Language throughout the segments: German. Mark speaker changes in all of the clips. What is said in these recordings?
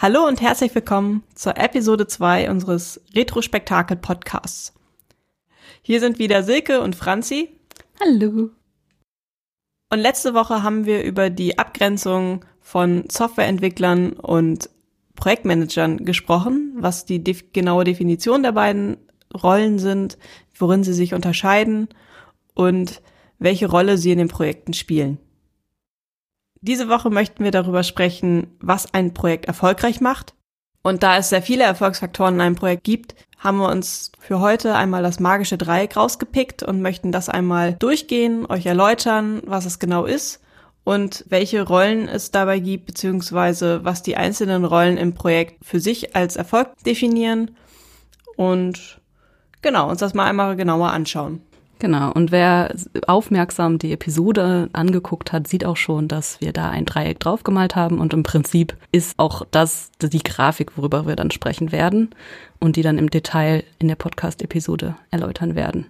Speaker 1: Hallo und herzlich willkommen zur Episode 2 unseres Retrospektakel-Podcasts. Hier sind wieder Silke und Franzi.
Speaker 2: Hallo.
Speaker 1: Und letzte Woche haben wir über die Abgrenzung von Softwareentwicklern und Projektmanagern gesprochen, was die def genaue Definition der beiden Rollen sind, worin sie sich unterscheiden und welche Rolle sie in den Projekten spielen. Diese Woche möchten wir darüber sprechen, was ein Projekt erfolgreich macht. Und da es sehr viele Erfolgsfaktoren in einem Projekt gibt, haben wir uns für heute einmal das magische Dreieck rausgepickt und möchten das einmal durchgehen, euch erläutern, was es genau ist und welche Rollen es dabei gibt, beziehungsweise was die einzelnen Rollen im Projekt für sich als Erfolg definieren und genau, uns das mal einmal genauer anschauen.
Speaker 2: Genau, und wer aufmerksam die Episode angeguckt hat, sieht auch schon, dass wir da ein Dreieck draufgemalt haben und im Prinzip ist auch das die Grafik, worüber wir dann sprechen werden und die dann im Detail in der Podcast-Episode erläutern werden.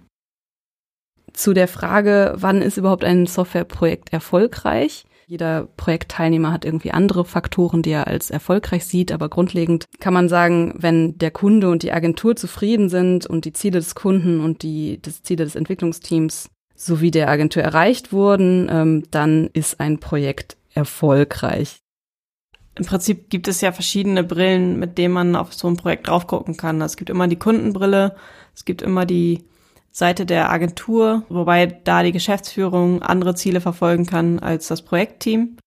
Speaker 2: Zu der Frage, wann ist überhaupt ein Softwareprojekt erfolgreich? Jeder Projektteilnehmer hat irgendwie andere Faktoren, die er als erfolgreich sieht, aber grundlegend kann man sagen, wenn der Kunde und die Agentur zufrieden sind und die Ziele des Kunden und die das Ziele des Entwicklungsteams sowie der Agentur erreicht wurden, ähm, dann ist ein Projekt erfolgreich.
Speaker 1: Im Prinzip gibt es ja verschiedene Brillen, mit denen man auf so ein Projekt drauf gucken kann. Es gibt immer die Kundenbrille, es gibt immer die Seite der Agentur, wobei da die Geschäftsführung andere Ziele verfolgen kann als das Projektteam.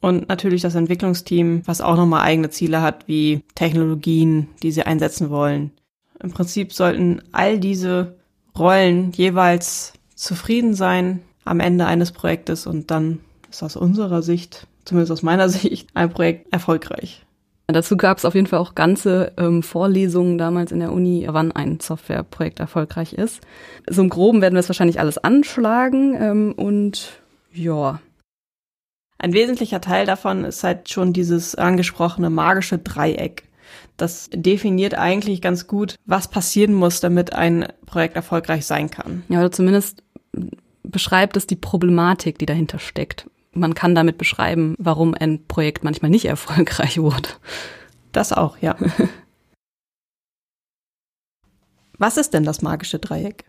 Speaker 1: Und natürlich das Entwicklungsteam, was auch nochmal eigene Ziele hat, wie Technologien, die sie einsetzen wollen. Im Prinzip sollten all diese Rollen jeweils zufrieden sein am Ende eines Projektes und dann ist aus unserer Sicht, zumindest aus meiner Sicht, ein Projekt erfolgreich.
Speaker 2: Dazu gab es auf jeden Fall auch ganze ähm, Vorlesungen damals in der Uni, wann ein Softwareprojekt erfolgreich ist. So im Groben werden wir es wahrscheinlich alles anschlagen ähm, und ja.
Speaker 1: Ein wesentlicher Teil davon ist halt schon dieses angesprochene magische Dreieck. Das definiert eigentlich ganz gut, was passieren muss, damit ein Projekt erfolgreich sein kann.
Speaker 2: Ja, oder zumindest beschreibt es die Problematik, die dahinter steckt man kann damit beschreiben, warum ein Projekt manchmal nicht erfolgreich wurde.
Speaker 1: Das auch, ja. Was ist denn das magische Dreieck?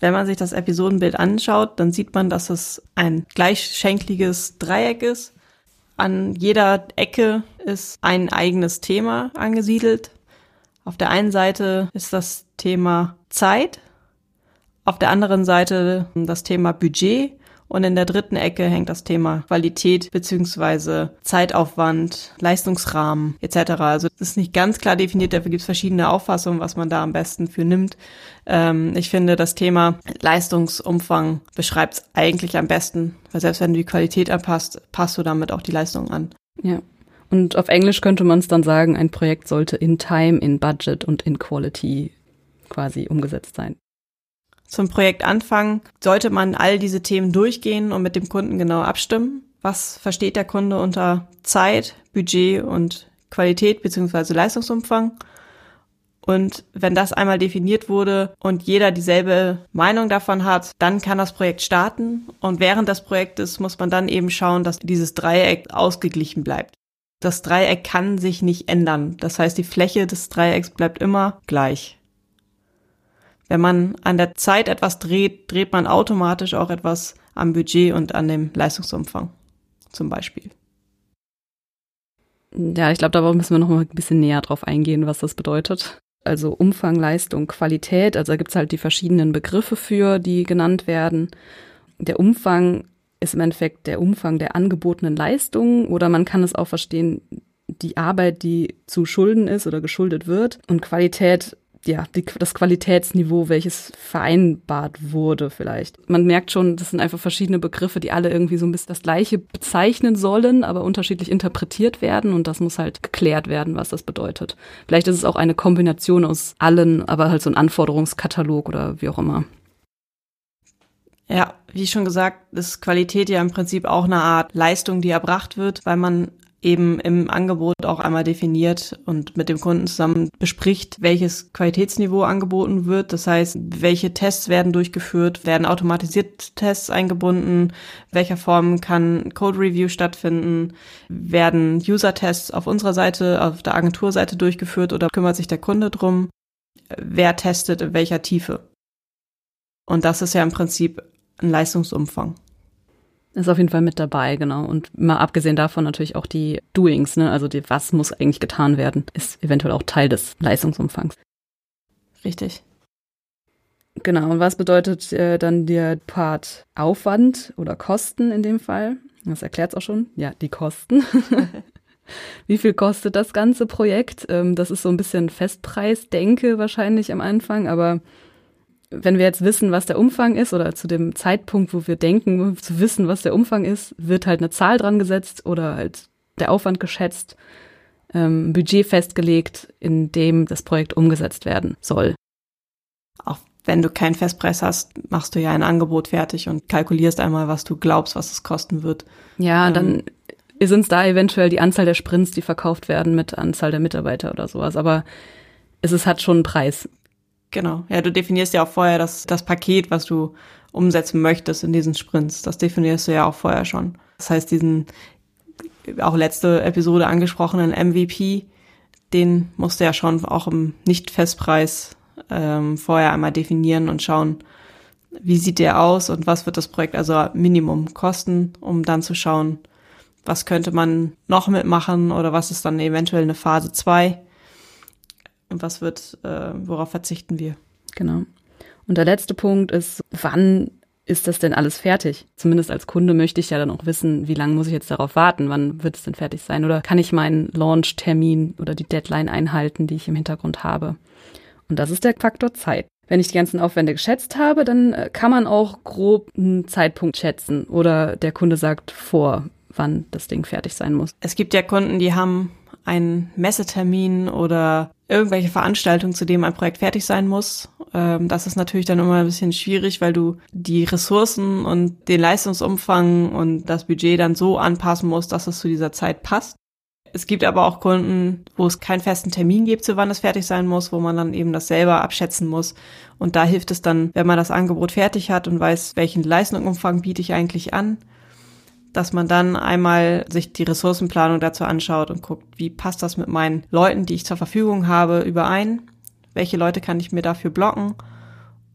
Speaker 1: Wenn man sich das Episodenbild anschaut, dann sieht man, dass es ein gleichschenkliges Dreieck ist. An jeder Ecke ist ein eigenes Thema angesiedelt. Auf der einen Seite ist das Thema Zeit, auf der anderen Seite das Thema Budget und in der dritten Ecke hängt das Thema Qualität beziehungsweise Zeitaufwand, Leistungsrahmen etc. Also das ist nicht ganz klar definiert, dafür gibt es verschiedene Auffassungen, was man da am besten für nimmt. Ähm, ich finde, das Thema Leistungsumfang beschreibt es eigentlich am besten, weil selbst wenn du die Qualität anpasst, passt du damit auch die Leistung an.
Speaker 2: Ja. Und auf Englisch könnte man es dann sagen, ein Projekt sollte in Time, in Budget und in Quality quasi umgesetzt sein
Speaker 1: zum Projektanfang sollte man all diese Themen durchgehen und mit dem Kunden genau abstimmen. Was versteht der Kunde unter Zeit, Budget und Qualität beziehungsweise Leistungsumfang? Und wenn das einmal definiert wurde und jeder dieselbe Meinung davon hat, dann kann das Projekt starten. Und während des Projektes muss man dann eben schauen, dass dieses Dreieck ausgeglichen bleibt. Das Dreieck kann sich nicht ändern. Das heißt, die Fläche des Dreiecks bleibt immer gleich. Wenn man an der Zeit etwas dreht, dreht man automatisch auch etwas am Budget und an dem Leistungsumfang zum Beispiel.
Speaker 2: Ja, ich glaube, da müssen wir noch mal ein bisschen näher drauf eingehen, was das bedeutet. Also Umfang, Leistung, Qualität, also da gibt's halt die verschiedenen Begriffe für, die genannt werden. Der Umfang ist im Endeffekt der Umfang der angebotenen Leistungen oder man kann es auch verstehen, die Arbeit, die zu Schulden ist oder geschuldet wird. Und Qualität ja, die, das Qualitätsniveau, welches vereinbart wurde vielleicht. Man merkt schon, das sind einfach verschiedene Begriffe, die alle irgendwie so ein bisschen das Gleiche bezeichnen sollen, aber unterschiedlich interpretiert werden und das muss halt geklärt werden, was das bedeutet. Vielleicht ist es auch eine Kombination aus allen, aber halt so ein Anforderungskatalog oder wie auch immer.
Speaker 1: Ja, wie schon gesagt, ist Qualität ja im Prinzip auch eine Art Leistung, die erbracht wird, weil man eben im Angebot auch einmal definiert und mit dem Kunden zusammen bespricht, welches Qualitätsniveau angeboten wird. Das heißt, welche Tests werden durchgeführt, werden automatisiert Tests eingebunden, welcher Form kann Code Review stattfinden, werden User-Tests auf unserer Seite, auf der Agenturseite durchgeführt oder kümmert sich der Kunde drum, wer testet in welcher Tiefe. Und das ist ja im Prinzip ein Leistungsumfang.
Speaker 2: Ist auf jeden Fall mit dabei, genau. Und mal abgesehen davon natürlich auch die Doings, ne? Also die, was muss eigentlich getan werden, ist eventuell auch Teil des Leistungsumfangs.
Speaker 1: Richtig.
Speaker 2: Genau. Und was bedeutet äh, dann der Part Aufwand oder Kosten in dem Fall? Das erklärt es auch schon. Ja, die Kosten. Wie viel kostet das ganze Projekt? Ähm, das ist so ein bisschen Festpreisdenke wahrscheinlich am Anfang, aber wenn wir jetzt wissen, was der Umfang ist oder zu dem Zeitpunkt, wo wir denken, zu wissen, was der Umfang ist, wird halt eine Zahl dran gesetzt oder halt der Aufwand geschätzt, ähm, Budget festgelegt, in dem das Projekt umgesetzt werden soll.
Speaker 1: Auch wenn du keinen Festpreis hast, machst du ja ein Angebot fertig und kalkulierst einmal, was du glaubst, was es kosten wird.
Speaker 2: Ja, ähm, dann sind es da eventuell die Anzahl der Sprints, die verkauft werden mit Anzahl der Mitarbeiter oder sowas. Aber es ist, hat schon einen Preis.
Speaker 1: Genau. Ja, du definierst ja auch vorher das, das Paket, was du umsetzen möchtest in diesen Sprints. Das definierst du ja auch vorher schon. Das heißt, diesen auch letzte Episode angesprochenen MVP, den musst du ja schon auch im Nicht-Festpreis ähm, vorher einmal definieren und schauen, wie sieht der aus und was wird das Projekt also Minimum kosten, um dann zu schauen, was könnte man noch mitmachen oder was ist dann eventuell eine Phase 2 und was wird, äh, worauf verzichten wir?
Speaker 2: Genau. Und der letzte Punkt ist, wann ist das denn alles fertig? Zumindest als Kunde möchte ich ja dann auch wissen, wie lange muss ich jetzt darauf warten? Wann wird es denn fertig sein? Oder kann ich meinen Launch-Termin oder die Deadline einhalten, die ich im Hintergrund habe? Und das ist der Faktor Zeit. Wenn ich die ganzen Aufwände geschätzt habe, dann äh, kann man auch grob einen Zeitpunkt schätzen oder der Kunde sagt vor, wann das Ding fertig sein muss.
Speaker 1: Es gibt ja Kunden, die haben einen Messetermin oder irgendwelche Veranstaltungen, zu dem ein Projekt fertig sein muss. Ähm, das ist natürlich dann immer ein bisschen schwierig, weil du die Ressourcen und den Leistungsumfang und das Budget dann so anpassen musst, dass es zu dieser Zeit passt. Es gibt aber auch Kunden, wo es keinen festen Termin gibt, zu wann es fertig sein muss, wo man dann eben das selber abschätzen muss. Und da hilft es dann, wenn man das Angebot fertig hat und weiß, welchen Leistungsumfang biete ich eigentlich an, dass man dann einmal sich die Ressourcenplanung dazu anschaut und guckt, wie passt das mit meinen Leuten, die ich zur Verfügung habe, überein? Welche Leute kann ich mir dafür blocken?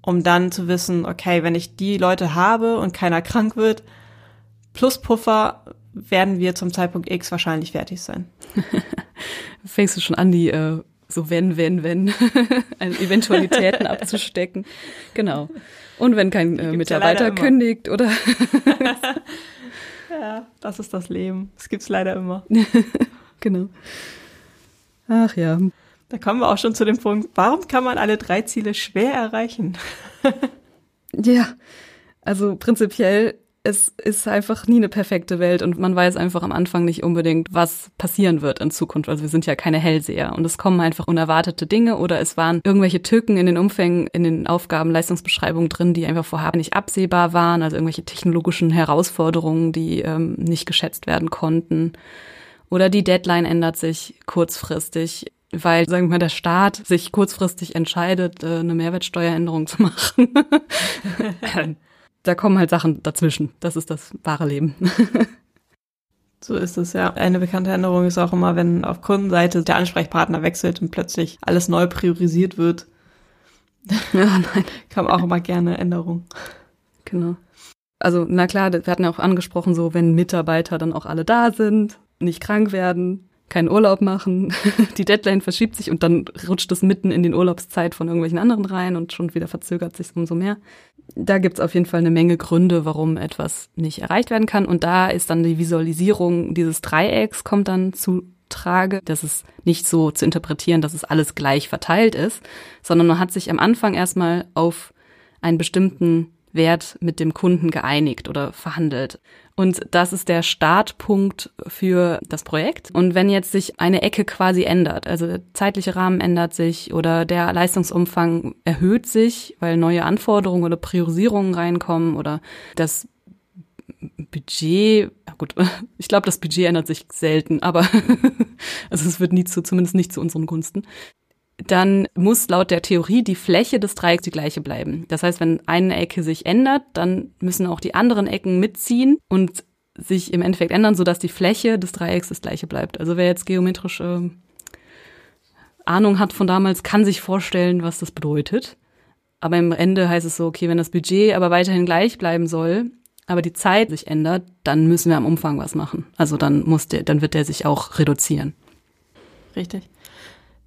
Speaker 1: Um dann zu wissen, okay, wenn ich die Leute habe und keiner krank wird, plus Puffer, werden wir zum Zeitpunkt X wahrscheinlich fertig sein.
Speaker 2: Fängst du schon an, die äh, so wenn, wenn, wenn, also Eventualitäten abzustecken. Genau. Und wenn kein äh, Mitarbeiter ja kündigt oder
Speaker 1: Ja, das ist das Leben. Das gibt's leider immer.
Speaker 2: genau. Ach ja.
Speaker 1: Da kommen wir auch schon zu dem Punkt, warum kann man alle drei Ziele schwer erreichen?
Speaker 2: ja, also prinzipiell es ist einfach nie eine perfekte Welt und man weiß einfach am Anfang nicht unbedingt, was passieren wird in Zukunft. Also wir sind ja keine Hellseher und es kommen einfach unerwartete Dinge oder es waren irgendwelche Tücken in den Umfängen, in den Aufgaben, Leistungsbeschreibungen drin, die einfach vorher nicht absehbar waren, also irgendwelche technologischen Herausforderungen, die ähm, nicht geschätzt werden konnten. Oder die Deadline ändert sich kurzfristig weil, sagen wir mal, der Staat sich kurzfristig entscheidet, äh, eine Mehrwertsteueränderung zu machen. da kommen halt Sachen dazwischen. Das ist das wahre Leben.
Speaker 1: So ist es ja. Eine bekannte Änderung ist auch immer, wenn auf Kundenseite der Ansprechpartner wechselt und plötzlich alles neu priorisiert wird. Ja, nein. Kam auch immer gerne Änderung.
Speaker 2: Genau. Also, na klar, wir hatten ja auch angesprochen, so wenn Mitarbeiter dann auch alle da sind, nicht krank werden, keinen Urlaub machen, die Deadline verschiebt sich und dann rutscht es mitten in den Urlaubszeit von irgendwelchen anderen rein und schon wieder verzögert sich umso mehr. Da gibt's auf jeden Fall eine Menge Gründe, warum etwas nicht erreicht werden kann. Und da ist dann die Visualisierung dieses Dreiecks kommt dann zu Trage. Das ist nicht so zu interpretieren, dass es alles gleich verteilt ist, sondern man hat sich am Anfang erstmal auf einen bestimmten Wert mit dem Kunden geeinigt oder verhandelt. Und das ist der Startpunkt für das Projekt. Und wenn jetzt sich eine Ecke quasi ändert, also der zeitliche Rahmen ändert sich oder der Leistungsumfang erhöht sich, weil neue Anforderungen oder Priorisierungen reinkommen oder das Budget, gut, ich glaube, das Budget ändert sich selten, aber also es wird nie zu, zumindest nicht zu unseren Gunsten. Dann muss laut der Theorie die Fläche des Dreiecks die gleiche bleiben. Das heißt, wenn eine Ecke sich ändert, dann müssen auch die anderen Ecken mitziehen und sich im Endeffekt ändern, sodass die Fläche des Dreiecks das gleiche bleibt. Also wer jetzt geometrische Ahnung hat von damals, kann sich vorstellen, was das bedeutet. Aber im Ende heißt es so, okay, wenn das Budget aber weiterhin gleich bleiben soll, aber die Zeit sich ändert, dann müssen wir am Umfang was machen. Also dann muss der, dann wird der sich auch reduzieren.
Speaker 1: Richtig.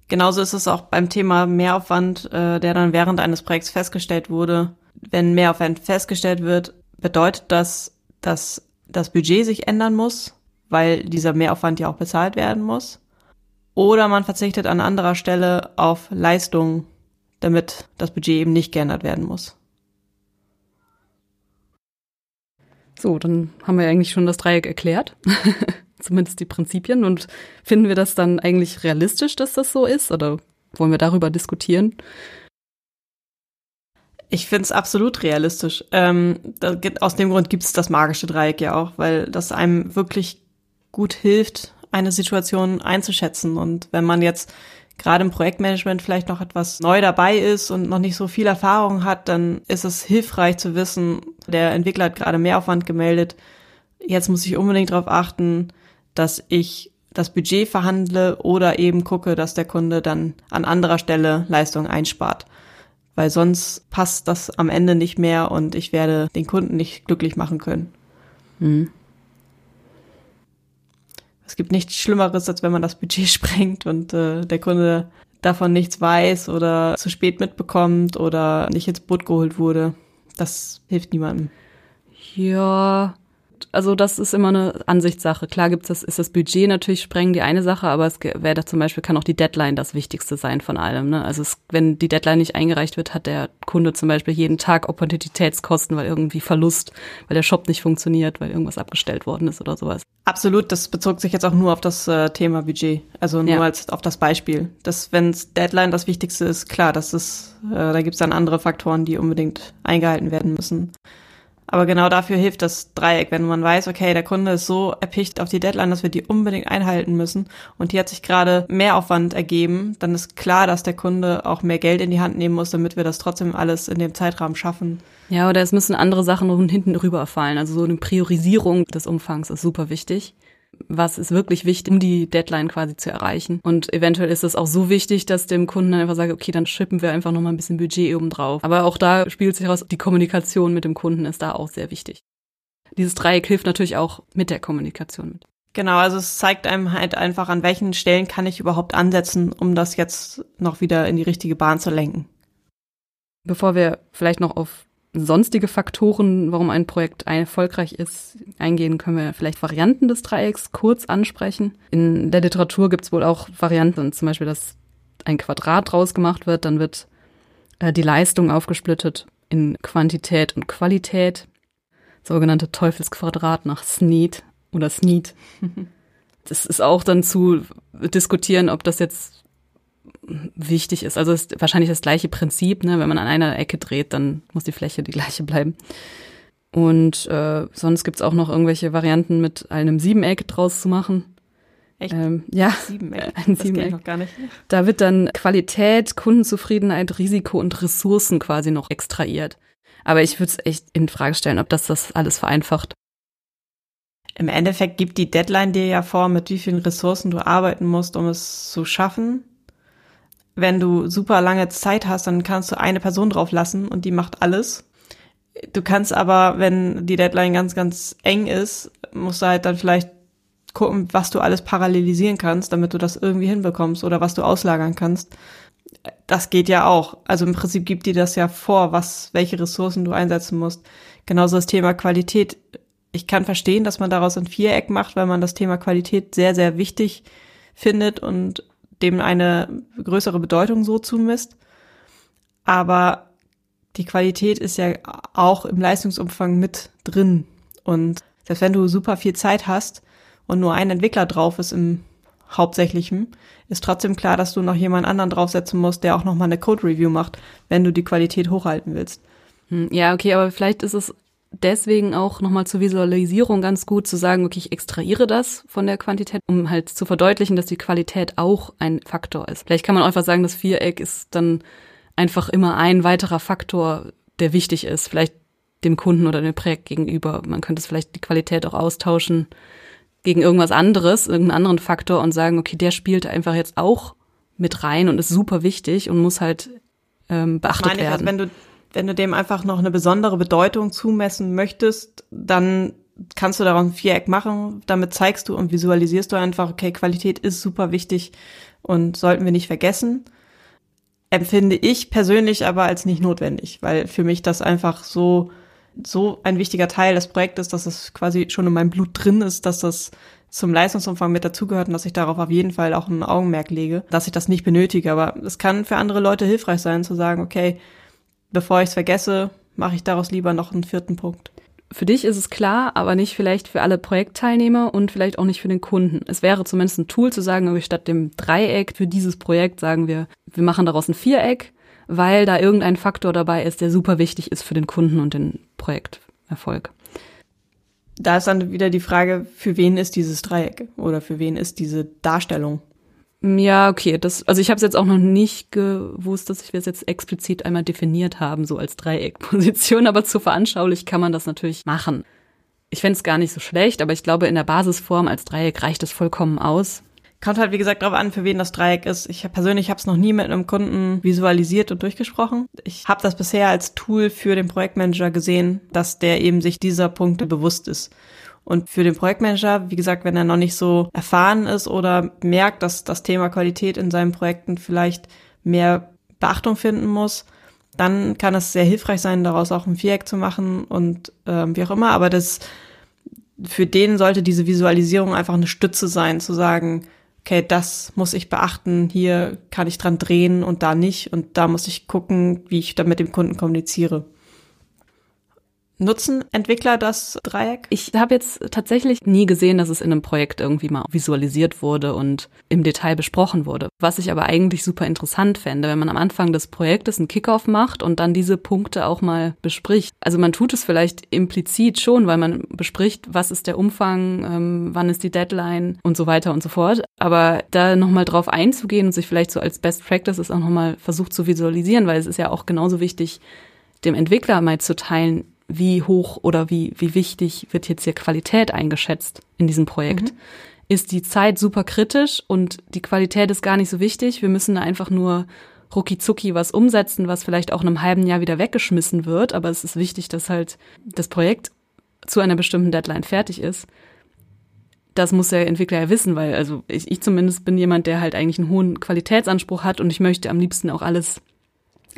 Speaker 1: Genauso ist es auch beim Thema Mehraufwand, äh, der dann während eines Projekts festgestellt wurde. Wenn Mehraufwand festgestellt wird, bedeutet das, dass das Budget sich ändern muss, weil dieser Mehraufwand ja auch bezahlt werden muss. Oder man verzichtet an anderer Stelle auf Leistungen, damit das Budget eben nicht geändert werden muss.
Speaker 2: So, dann haben wir eigentlich schon das Dreieck erklärt. Zumindest die Prinzipien. Und finden wir das dann eigentlich realistisch, dass das so ist? Oder wollen wir darüber diskutieren?
Speaker 1: Ich finde es absolut realistisch. Ähm, da, aus dem Grund gibt es das magische Dreieck ja auch, weil das einem wirklich gut hilft, eine Situation einzuschätzen. Und wenn man jetzt gerade im Projektmanagement vielleicht noch etwas neu dabei ist und noch nicht so viel Erfahrung hat, dann ist es hilfreich zu wissen, der Entwickler hat gerade Mehraufwand gemeldet. Jetzt muss ich unbedingt darauf achten, dass ich das Budget verhandle oder eben gucke, dass der Kunde dann an anderer Stelle Leistung einspart. Weil sonst passt das am Ende nicht mehr und ich werde den Kunden nicht glücklich machen können. Mhm. Es gibt nichts Schlimmeres, als wenn man das Budget sprengt und äh, der Kunde davon nichts weiß oder zu spät mitbekommt oder nicht ins Boot geholt wurde. Das hilft niemandem.
Speaker 2: Ja, also das ist immer eine Ansichtssache. Klar gibt's das, ist das Budget natürlich sprengen die eine Sache, aber es wäre da zum Beispiel kann auch die Deadline das Wichtigste sein von allem. Ne? Also es, wenn die Deadline nicht eingereicht wird, hat der Kunde zum Beispiel jeden Tag Opportunitätskosten, weil irgendwie Verlust, weil der Shop nicht funktioniert, weil irgendwas abgestellt worden ist oder sowas.
Speaker 1: Absolut, das bezog sich jetzt auch nur auf das äh, Thema Budget, also nur ja. als auf das Beispiel. Dass wenn Deadline das Wichtigste ist, klar, das ist, äh, da gibt's dann andere Faktoren, die unbedingt eingehalten werden müssen. Aber genau dafür hilft das Dreieck, wenn man weiß, okay, der Kunde ist so erpicht auf die Deadline, dass wir die unbedingt einhalten müssen und hier hat sich gerade mehr Aufwand ergeben, dann ist klar, dass der Kunde auch mehr Geld in die Hand nehmen muss, damit wir das trotzdem alles in dem Zeitrahmen schaffen.
Speaker 2: Ja, oder es müssen andere Sachen hinten rüberfallen. Also so eine Priorisierung des Umfangs ist super wichtig was ist wirklich wichtig, um die Deadline quasi zu erreichen. Und eventuell ist es auch so wichtig, dass dem Kunden dann einfach sagt, okay, dann schippen wir einfach nochmal ein bisschen Budget oben drauf. Aber auch da spielt sich heraus, die Kommunikation mit dem Kunden ist da auch sehr wichtig. Dieses Dreieck hilft natürlich auch mit der Kommunikation mit.
Speaker 1: Genau, also es zeigt einem halt einfach, an welchen Stellen kann ich überhaupt ansetzen, um das jetzt noch wieder in die richtige Bahn zu lenken.
Speaker 2: Bevor wir vielleicht noch auf sonstige Faktoren, warum ein Projekt erfolgreich ist, eingehen, können wir vielleicht Varianten des Dreiecks kurz ansprechen. In der Literatur gibt es wohl auch Varianten, zum Beispiel, dass ein Quadrat draus gemacht wird, dann wird äh, die Leistung aufgesplittet in Quantität und Qualität. Sogenannte Teufelsquadrat nach Sneed oder Sneed. Das ist auch dann zu diskutieren, ob das jetzt wichtig ist. Also ist wahrscheinlich das gleiche Prinzip, ne? wenn man an einer Ecke dreht, dann muss die Fläche die gleiche bleiben. Und äh, sonst gibt's auch noch irgendwelche Varianten mit einem Siebeneck draus zu machen.
Speaker 1: Echt?
Speaker 2: Ähm, ja,
Speaker 1: Siebeneck.
Speaker 2: ein das Siebeneck. noch gar nicht. Da wird dann Qualität, Kundenzufriedenheit, Risiko und Ressourcen quasi noch extrahiert. Aber ich würde es echt in Frage stellen, ob das das alles vereinfacht.
Speaker 1: Im Endeffekt gibt die Deadline dir ja vor, mit wie vielen Ressourcen du arbeiten musst, um es zu schaffen wenn du super lange Zeit hast, dann kannst du eine Person drauf lassen und die macht alles. Du kannst aber, wenn die Deadline ganz, ganz eng ist, musst du halt dann vielleicht gucken, was du alles parallelisieren kannst, damit du das irgendwie hinbekommst oder was du auslagern kannst. Das geht ja auch. Also im Prinzip gibt dir das ja vor, was, welche Ressourcen du einsetzen musst. Genauso das Thema Qualität. Ich kann verstehen, dass man daraus ein Viereck macht, weil man das Thema Qualität sehr, sehr wichtig findet und dem eine größere Bedeutung so zumisst. Aber die Qualität ist ja auch im Leistungsumfang mit drin. Und selbst wenn du super viel Zeit hast und nur ein Entwickler drauf ist im Hauptsächlichen, ist trotzdem klar, dass du noch jemand anderen draufsetzen musst, der auch nochmal eine Code-Review macht, wenn du die Qualität hochhalten willst.
Speaker 2: Hm, ja, okay, aber vielleicht ist es deswegen auch nochmal zur Visualisierung ganz gut zu sagen, okay, ich extrahiere das von der Quantität, um halt zu verdeutlichen, dass die Qualität auch ein Faktor ist. Vielleicht kann man einfach sagen, das Viereck ist dann einfach immer ein weiterer Faktor, der wichtig ist, vielleicht dem Kunden oder dem Projekt gegenüber. Man könnte es vielleicht die Qualität auch austauschen gegen irgendwas anderes, irgendeinen anderen Faktor und sagen, okay, der spielt einfach jetzt auch mit rein und ist super wichtig und muss halt ähm, beachtet
Speaker 1: Meine ich,
Speaker 2: werden.
Speaker 1: Also wenn du wenn du dem einfach noch eine besondere Bedeutung zumessen möchtest, dann kannst du daraus ein Viereck machen. Damit zeigst du und visualisierst du einfach, okay, Qualität ist super wichtig und sollten wir nicht vergessen. Empfinde ich persönlich aber als nicht notwendig, weil für mich das einfach so, so ein wichtiger Teil des Projektes, dass es quasi schon in meinem Blut drin ist, dass das zum Leistungsumfang mit dazugehört und dass ich darauf auf jeden Fall auch ein Augenmerk lege, dass ich das nicht benötige. Aber es kann für andere Leute hilfreich sein, zu sagen, okay, bevor ich es vergesse, mache ich daraus lieber noch einen vierten Punkt.
Speaker 2: Für dich ist es klar, aber nicht vielleicht für alle Projektteilnehmer und vielleicht auch nicht für den Kunden. Es wäre zumindest ein Tool zu sagen, statt dem Dreieck für dieses Projekt sagen wir, wir machen daraus ein Viereck, weil da irgendein Faktor dabei ist, der super wichtig ist für den Kunden und den Projekterfolg.
Speaker 1: Da ist dann wieder die Frage, für wen ist dieses Dreieck oder für wen ist diese Darstellung?
Speaker 2: Ja, okay. Das, also ich habe es jetzt auch noch nicht gewusst, dass wir es jetzt explizit einmal definiert haben, so als Dreieckposition, aber zu veranschaulich kann man das natürlich machen. Ich fände es gar nicht so schlecht, aber ich glaube, in der Basisform als Dreieck reicht es vollkommen aus.
Speaker 1: Kommt halt, wie gesagt, darauf an, für wen das Dreieck ist. Ich persönlich habe es noch nie mit einem Kunden visualisiert und durchgesprochen. Ich habe das bisher als Tool für den Projektmanager gesehen, dass der eben sich dieser Punkte bewusst ist. Und für den Projektmanager, wie gesagt, wenn er noch nicht so erfahren ist oder merkt, dass das Thema Qualität in seinen Projekten vielleicht mehr Beachtung finden muss, dann kann es sehr hilfreich sein, daraus auch ein Viereck zu machen und ähm, wie auch immer. Aber das für den sollte diese Visualisierung einfach eine Stütze sein, zu sagen, okay, das muss ich beachten, hier kann ich dran drehen und da nicht und da muss ich gucken, wie ich dann mit dem Kunden kommuniziere. Nutzen Entwickler das Dreieck?
Speaker 2: Ich habe jetzt tatsächlich nie gesehen, dass es in einem Projekt irgendwie mal visualisiert wurde und im Detail besprochen wurde. Was ich aber eigentlich super interessant fände, wenn man am Anfang des Projektes einen Kickoff macht und dann diese Punkte auch mal bespricht. Also man tut es vielleicht implizit schon, weil man bespricht, was ist der Umfang, ähm, wann ist die Deadline und so weiter und so fort. Aber da nochmal drauf einzugehen und sich vielleicht so als Best Practices auch nochmal versucht zu visualisieren, weil es ist ja auch genauso wichtig, dem Entwickler mal zu teilen, wie hoch oder wie, wie wichtig wird jetzt hier Qualität eingeschätzt in diesem Projekt. Mhm. Ist die Zeit super kritisch und die Qualität ist gar nicht so wichtig. Wir müssen da einfach nur rucki zucki was umsetzen, was vielleicht auch in einem halben Jahr wieder weggeschmissen wird. Aber es ist wichtig, dass halt das Projekt zu einer bestimmten Deadline fertig ist. Das muss der Entwickler ja wissen, weil also ich, ich zumindest bin jemand, der halt eigentlich einen hohen Qualitätsanspruch hat und ich möchte am liebsten auch alles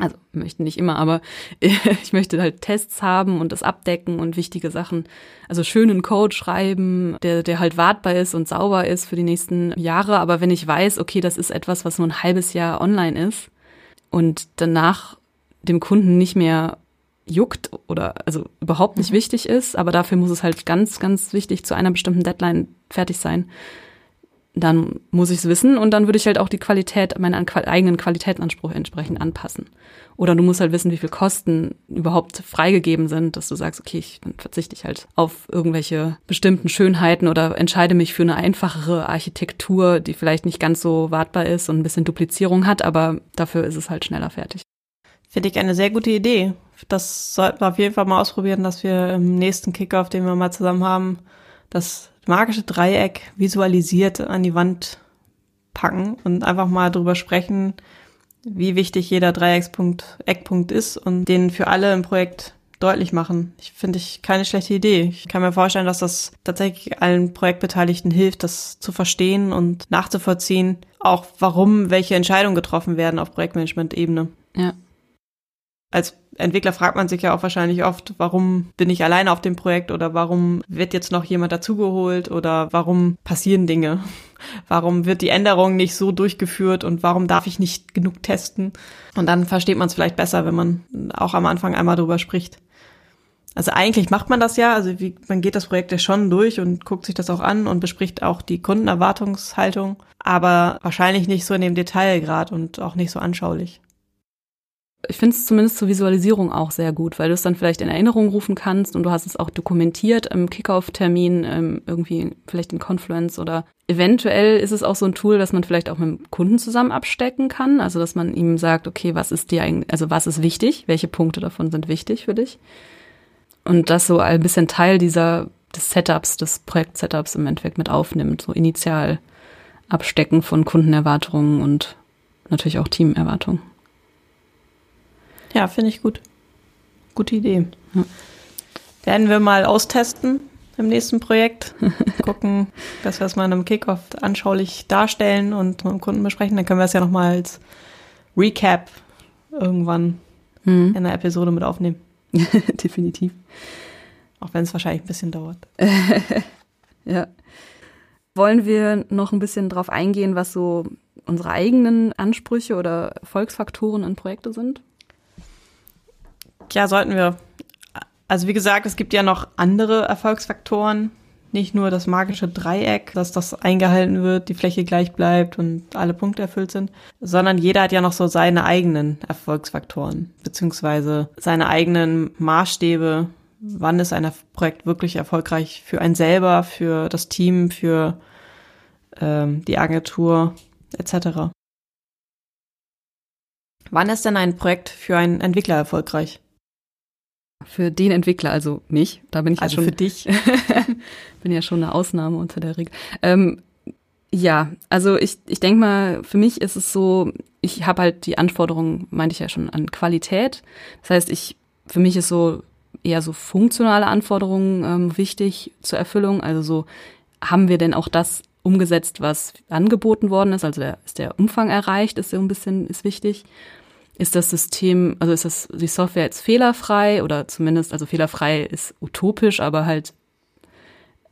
Speaker 2: also möchte nicht immer, aber ich möchte halt Tests haben und das abdecken und wichtige Sachen, also schönen Code schreiben, der, der halt wartbar ist und sauber ist für die nächsten Jahre. Aber wenn ich weiß, okay, das ist etwas, was nur ein halbes Jahr online ist und danach dem Kunden nicht mehr juckt oder also überhaupt nicht mhm. wichtig ist, aber dafür muss es halt ganz, ganz wichtig zu einer bestimmten Deadline fertig sein, dann muss ich es wissen und dann würde ich halt auch die Qualität, meinen eigenen Qualitätsanspruch entsprechend anpassen. Oder du musst halt wissen, wie viel Kosten überhaupt freigegeben sind, dass du sagst, okay, ich, dann verzichte ich halt auf irgendwelche bestimmten Schönheiten oder entscheide mich für eine einfachere Architektur, die vielleicht nicht ganz so wartbar ist und ein bisschen Duplizierung hat, aber dafür ist es halt schneller fertig.
Speaker 1: Finde ich eine sehr gute Idee. Das sollten wir auf jeden Fall mal ausprobieren, dass wir im nächsten Kickoff, den wir mal zusammen haben, das magische Dreieck visualisiert an die Wand packen und einfach mal drüber sprechen, wie wichtig jeder Dreieckspunkt, Eckpunkt ist und den für alle im Projekt deutlich machen. Ich finde ich keine schlechte Idee. Ich kann mir vorstellen, dass das tatsächlich allen Projektbeteiligten hilft, das zu verstehen und nachzuvollziehen, auch warum welche Entscheidungen getroffen werden auf Projektmanagement-Ebene.
Speaker 2: Ja.
Speaker 1: Als Entwickler fragt man sich ja auch wahrscheinlich oft, warum bin ich alleine auf dem Projekt oder warum wird jetzt noch jemand dazugeholt oder warum passieren Dinge? Warum wird die Änderung nicht so durchgeführt und warum darf ich nicht genug testen? Und dann versteht man es vielleicht besser, wenn man auch am Anfang einmal drüber spricht. Also eigentlich macht man das ja, also wie, man geht das Projekt ja schon durch und guckt sich das auch an und bespricht auch die Kundenerwartungshaltung, aber wahrscheinlich nicht so in dem Detailgrad und auch nicht so anschaulich.
Speaker 2: Ich finde es zumindest zur Visualisierung auch sehr gut, weil du es dann vielleicht in Erinnerung rufen kannst und du hast es auch dokumentiert im Kickoff-Termin, ähm, irgendwie vielleicht in Confluence oder eventuell ist es auch so ein Tool, dass man vielleicht auch mit dem Kunden zusammen abstecken kann. Also dass man ihm sagt, okay, was ist dir eigentlich, also was ist wichtig, welche Punkte davon sind wichtig für dich? Und das so ein bisschen Teil dieser des Setups, des Projekt-Setups im Endeffekt mit aufnimmt, so initial abstecken von Kundenerwartungen und natürlich auch Teamerwartungen.
Speaker 1: Ja, finde ich gut. Gute Idee. Ja. Werden wir mal austesten im nächsten Projekt. Gucken, dass wir es mal in einem Kickoff anschaulich darstellen und mit dem Kunden besprechen. Dann können wir es ja nochmal als Recap irgendwann mhm. in einer Episode mit aufnehmen.
Speaker 2: Definitiv.
Speaker 1: Auch wenn es wahrscheinlich ein bisschen dauert.
Speaker 2: ja. Wollen wir noch ein bisschen drauf eingehen, was so unsere eigenen Ansprüche oder Erfolgsfaktoren an Projekte sind?
Speaker 1: Ja, sollten wir. Also wie gesagt, es gibt ja noch andere Erfolgsfaktoren. Nicht nur das magische Dreieck, dass das eingehalten wird, die Fläche gleich bleibt und alle Punkte erfüllt sind, sondern jeder hat ja noch so seine eigenen Erfolgsfaktoren, beziehungsweise seine eigenen Maßstäbe. Wann ist ein Projekt wirklich erfolgreich für einen selber, für das Team, für ähm, die Agentur etc. Wann ist denn ein Projekt für einen Entwickler erfolgreich?
Speaker 2: Für den Entwickler, also mich, da bin ich
Speaker 1: also
Speaker 2: ja schon.
Speaker 1: für dich.
Speaker 2: bin ja schon eine Ausnahme unter der Regel. Ähm, ja, also ich, ich denke mal, für mich ist es so, ich habe halt die Anforderungen, meinte ich ja schon, an Qualität. Das heißt, ich, für mich ist so eher so funktionale Anforderungen ähm, wichtig zur Erfüllung. Also so, haben wir denn auch das umgesetzt, was angeboten worden ist? Also der, ist der Umfang erreicht, ist so ein bisschen, ist wichtig ist das System, also ist das die Software jetzt fehlerfrei oder zumindest, also fehlerfrei ist utopisch, aber halt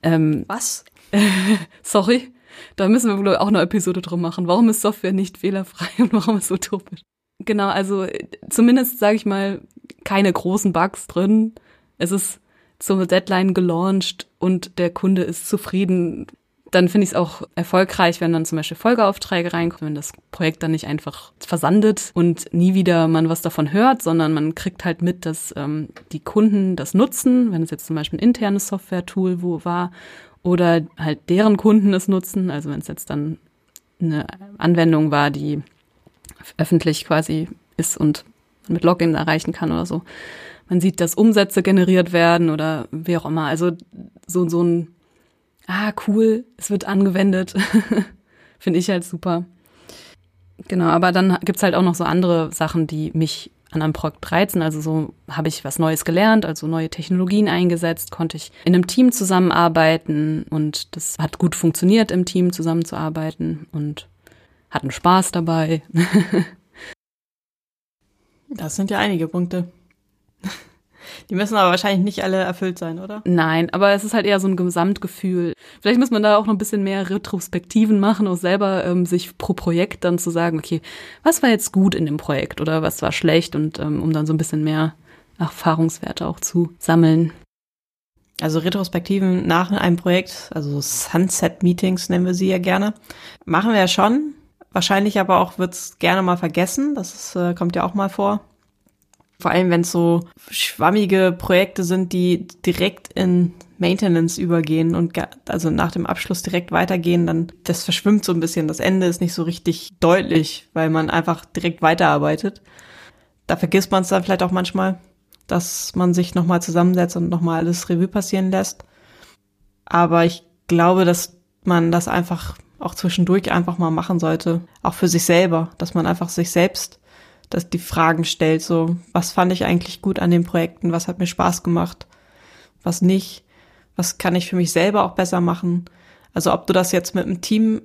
Speaker 1: ähm, was?
Speaker 2: sorry, da müssen wir wohl auch eine Episode drum machen. Warum ist Software nicht fehlerfrei und warum ist utopisch? Genau, also zumindest sage ich mal keine großen Bugs drin. Es ist zur Deadline gelauncht und der Kunde ist zufrieden dann finde ich es auch erfolgreich, wenn dann zum Beispiel Folgeaufträge reinkommen, wenn das Projekt dann nicht einfach versandet und nie wieder man was davon hört, sondern man kriegt halt mit, dass ähm, die Kunden das nutzen, wenn es jetzt zum Beispiel ein internes Software-Tool wo war oder halt deren Kunden es nutzen, also wenn es jetzt dann eine Anwendung war, die öffentlich quasi ist und mit Login erreichen kann oder so. Man sieht, dass Umsätze generiert werden oder wie auch immer. Also so, so ein ah, cool, es wird angewendet. Finde ich halt super. Genau, aber dann gibt's halt auch noch so andere Sachen, die mich an einem Projekt reizen. Also so habe ich was Neues gelernt, also neue Technologien eingesetzt, konnte ich in einem Team zusammenarbeiten und das hat gut funktioniert, im Team zusammenzuarbeiten und hatten Spaß dabei.
Speaker 1: das sind ja einige Punkte. Die müssen aber wahrscheinlich nicht alle erfüllt sein, oder?
Speaker 2: Nein, aber es ist halt eher so ein Gesamtgefühl. Vielleicht muss man da auch noch ein bisschen mehr Retrospektiven machen und selber ähm, sich pro Projekt dann zu sagen, okay, was war jetzt gut in dem Projekt oder was war schlecht und ähm, um dann so ein bisschen mehr Erfahrungswerte auch zu sammeln.
Speaker 1: Also Retrospektiven nach einem Projekt, also Sunset-Meetings nennen wir sie ja gerne, machen wir ja schon. Wahrscheinlich aber auch wird's gerne mal vergessen. Das ist, äh, kommt ja auch mal vor. Vor allem, wenn es so schwammige Projekte sind, die direkt in Maintenance übergehen und also nach dem Abschluss direkt weitergehen, dann das verschwimmt so ein bisschen. Das Ende ist nicht so richtig deutlich, weil man einfach direkt weiterarbeitet. Da vergisst man es dann vielleicht auch manchmal, dass man sich nochmal zusammensetzt und nochmal alles Revue passieren lässt. Aber ich glaube, dass man das einfach auch zwischendurch einfach mal machen sollte. Auch für sich selber, dass man einfach sich selbst dass die Fragen stellt, so, was fand ich eigentlich gut an den Projekten, was hat mir Spaß gemacht, was nicht, was kann ich für mich selber auch besser machen. Also ob du das jetzt mit einem Team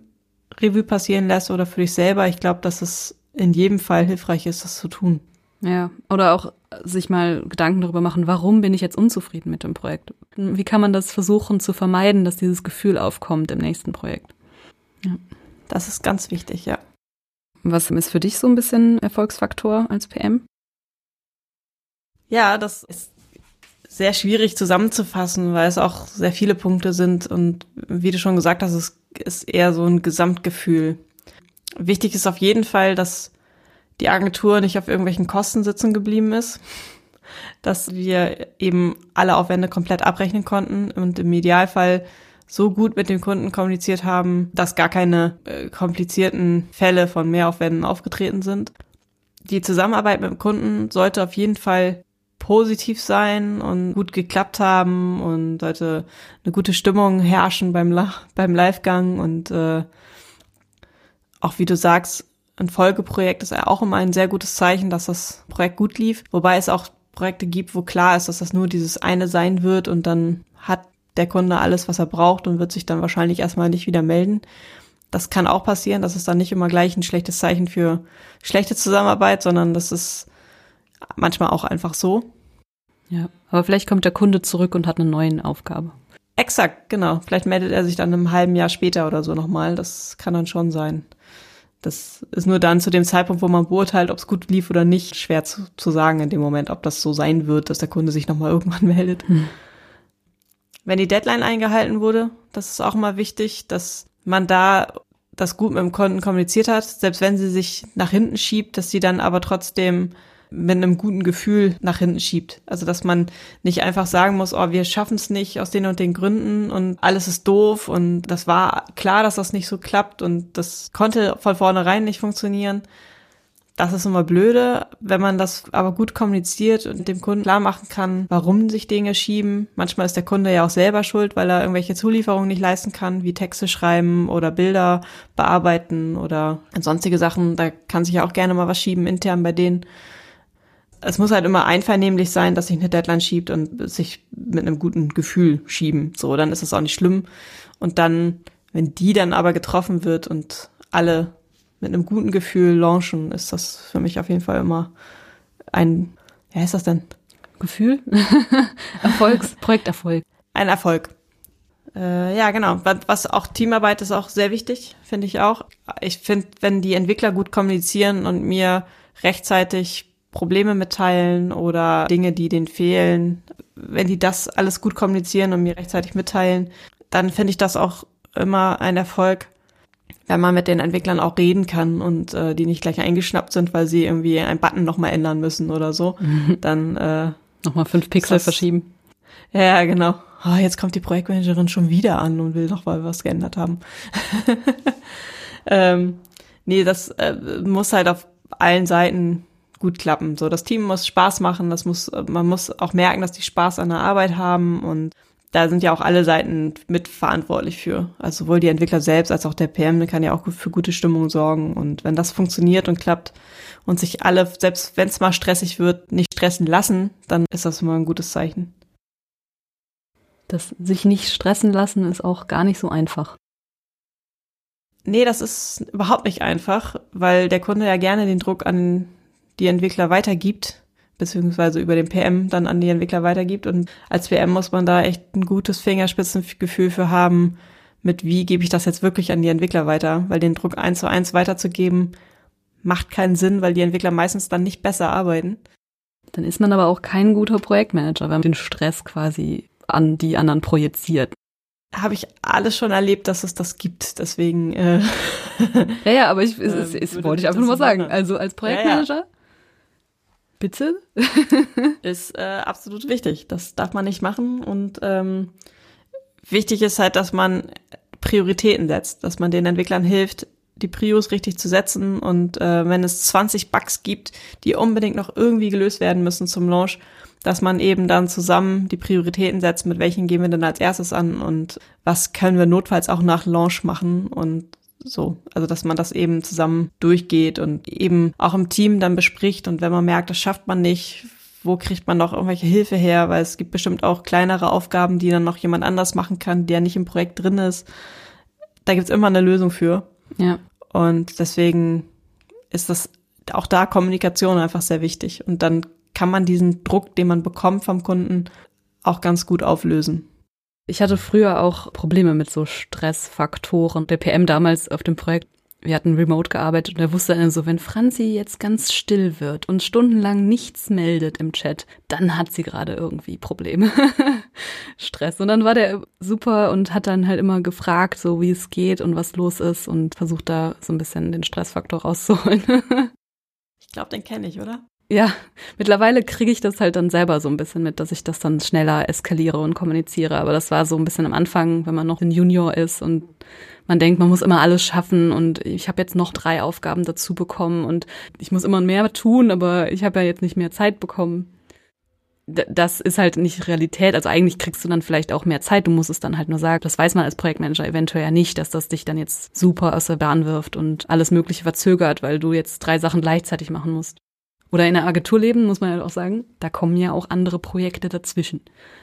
Speaker 1: Revue passieren lässt oder für dich selber, ich glaube, dass es in jedem Fall hilfreich ist, das zu tun.
Speaker 2: Ja, oder auch sich mal Gedanken darüber machen, warum bin ich jetzt unzufrieden mit dem Projekt? Wie kann man das versuchen zu vermeiden, dass dieses Gefühl aufkommt im nächsten Projekt?
Speaker 1: Ja. Das ist ganz wichtig, ja.
Speaker 2: Was ist für dich so ein bisschen Erfolgsfaktor als PM?
Speaker 1: Ja, das ist sehr schwierig zusammenzufassen, weil es auch sehr viele Punkte sind und wie du schon gesagt hast, es ist eher so ein Gesamtgefühl. Wichtig ist auf jeden Fall, dass die Agentur nicht auf irgendwelchen Kosten sitzen geblieben ist, dass wir eben alle Aufwände komplett abrechnen konnten und im Idealfall so gut mit dem Kunden kommuniziert haben, dass gar keine äh, komplizierten Fälle von Mehraufwänden aufgetreten sind. Die Zusammenarbeit mit dem Kunden sollte auf jeden Fall positiv sein und gut geklappt haben und sollte eine gute Stimmung herrschen beim, beim Livegang und äh, auch wie du sagst, ein Folgeprojekt ist ja auch immer ein sehr gutes Zeichen, dass das Projekt gut lief. Wobei es auch Projekte gibt, wo klar ist, dass das nur dieses eine sein wird und dann hat der Kunde alles, was er braucht und wird sich dann wahrscheinlich erstmal nicht wieder melden. Das kann auch passieren. Das ist dann nicht immer gleich ein schlechtes Zeichen für schlechte Zusammenarbeit, sondern das ist manchmal auch einfach so.
Speaker 2: Ja, aber vielleicht kommt der Kunde zurück und hat eine neue Aufgabe.
Speaker 1: Exakt, genau. Vielleicht meldet er sich dann einem halben Jahr später oder so nochmal. Das kann dann schon sein. Das ist nur dann zu dem Zeitpunkt, wo man beurteilt, ob es gut lief oder nicht, schwer zu, zu, sagen in dem Moment, ob das so sein wird, dass der Kunde sich nochmal irgendwann meldet. Hm. Wenn die Deadline eingehalten wurde, das ist auch mal wichtig, dass man da das gut mit dem Kunden kommuniziert hat, selbst wenn sie sich nach hinten schiebt, dass sie dann aber trotzdem mit einem guten Gefühl nach hinten schiebt. Also dass man nicht einfach sagen muss, oh, wir schaffen es nicht aus den und den Gründen und alles ist doof und das war klar, dass das nicht so klappt und das konnte von vornherein nicht funktionieren. Das ist immer blöde, wenn man das aber gut kommuniziert und dem Kunden klar machen kann, warum sich Dinge schieben. Manchmal ist der Kunde ja auch selber schuld, weil er irgendwelche Zulieferungen nicht leisten kann, wie Texte schreiben oder Bilder bearbeiten oder sonstige Sachen. Da kann sich ja auch gerne mal was schieben intern bei denen es muss halt immer einvernehmlich sein, dass sich eine Deadline schiebt und sich mit einem guten Gefühl schieben. So, dann ist es auch nicht schlimm. Und dann, wenn die dann aber getroffen wird und alle mit einem guten Gefühl launchen, ist das für mich auf jeden Fall immer ein, wie heißt das denn?
Speaker 2: Gefühl? Erfolgs, Projekterfolg.
Speaker 1: Ein Erfolg. Äh, ja, genau. Was auch Teamarbeit ist auch sehr wichtig, finde ich auch. Ich finde, wenn die Entwickler gut kommunizieren und mir rechtzeitig Probleme mitteilen oder Dinge, die denen fehlen, wenn die das alles gut kommunizieren und mir rechtzeitig mitteilen, dann finde ich das auch immer ein Erfolg, wenn man mit den Entwicklern auch reden kann und äh, die nicht gleich eingeschnappt sind, weil sie irgendwie einen Button nochmal ändern müssen oder so. Mhm. Dann äh,
Speaker 2: nochmal fünf Pixel das, verschieben.
Speaker 1: Ja, genau. Oh, jetzt kommt die Projektmanagerin schon wieder an und will noch mal was geändert haben. ähm, nee, das äh, muss halt auf allen Seiten gut klappen. So, das Team muss Spaß machen, das muss, man muss auch merken, dass die Spaß an der Arbeit haben und da sind ja auch alle Seiten mitverantwortlich für. Also sowohl die Entwickler selbst als auch der PM kann ja auch für gute Stimmung sorgen. Und wenn das funktioniert und klappt und sich alle, selbst wenn es mal stressig wird, nicht stressen lassen, dann ist das immer ein gutes Zeichen.
Speaker 2: Das sich nicht stressen lassen ist auch gar nicht so einfach.
Speaker 1: Nee, das ist überhaupt nicht einfach, weil der Kunde ja gerne den Druck an die Entwickler weitergibt, beziehungsweise über den PM dann an die Entwickler weitergibt. Und als PM muss man da echt ein gutes Fingerspitzengefühl für haben, mit wie gebe ich das jetzt wirklich an die Entwickler weiter, weil den Druck eins zu eins weiterzugeben, macht keinen Sinn, weil die Entwickler meistens dann nicht besser arbeiten.
Speaker 2: Dann ist man aber auch kein guter Projektmanager, wenn man den Stress quasi an die anderen projiziert
Speaker 1: habe ich alles schon erlebt, dass es das gibt. Deswegen. Äh,
Speaker 2: ja, ja, aber ich, es, es, es wollte ich einfach nur mal sagen. Also als Projektmanager. Ja, ja. Bitte?
Speaker 1: ist äh, absolut wichtig. Das darf man nicht machen. Und ähm, wichtig ist halt, dass man Prioritäten setzt, dass man den Entwicklern hilft, die Prios richtig zu setzen. Und äh, wenn es 20 Bugs gibt, die unbedingt noch irgendwie gelöst werden müssen zum Launch, dass man eben dann zusammen die Prioritäten setzt, mit welchen gehen wir denn als erstes an und was können wir notfalls auch nach Launch machen und so. Also, dass man das eben zusammen durchgeht und eben auch im Team dann bespricht und wenn man merkt, das schafft man nicht, wo kriegt man noch irgendwelche Hilfe her, weil es gibt bestimmt auch kleinere Aufgaben, die dann noch jemand anders machen kann, der nicht im Projekt drin ist. Da gibt's immer eine Lösung für.
Speaker 2: Ja.
Speaker 1: Und deswegen ist das auch da Kommunikation einfach sehr wichtig. Und dann kann man diesen Druck, den man bekommt vom Kunden, auch ganz gut auflösen.
Speaker 2: Ich hatte früher auch Probleme mit so Stressfaktoren. Der PM damals auf dem Projekt, wir hatten remote gearbeitet und er wusste dann so, wenn Franzi jetzt ganz still wird und stundenlang nichts meldet im Chat, dann hat sie gerade irgendwie Probleme. Stress. Und dann war der super und hat dann halt immer gefragt, so wie es geht und was los ist und versucht da so ein bisschen den Stressfaktor rauszuholen.
Speaker 1: glaube, den kenne ich, oder?
Speaker 2: Ja, mittlerweile kriege ich das halt dann selber so ein bisschen mit, dass ich das dann schneller eskaliere und kommuniziere. Aber das war so ein bisschen am Anfang, wenn man noch ein Junior ist und man denkt, man muss immer alles schaffen und ich habe jetzt noch drei Aufgaben dazu bekommen und ich muss immer mehr tun, aber ich habe ja jetzt nicht mehr Zeit bekommen. Das ist halt nicht Realität. Also eigentlich kriegst du dann vielleicht auch mehr Zeit. Du musst es dann halt nur sagen. Das weiß man als Projektmanager eventuell ja nicht, dass das dich dann jetzt super aus der Bahn wirft und alles Mögliche verzögert, weil du jetzt drei Sachen gleichzeitig machen musst oder in der Agentur leben, muss man ja auch sagen, da kommen ja auch andere Projekte dazwischen.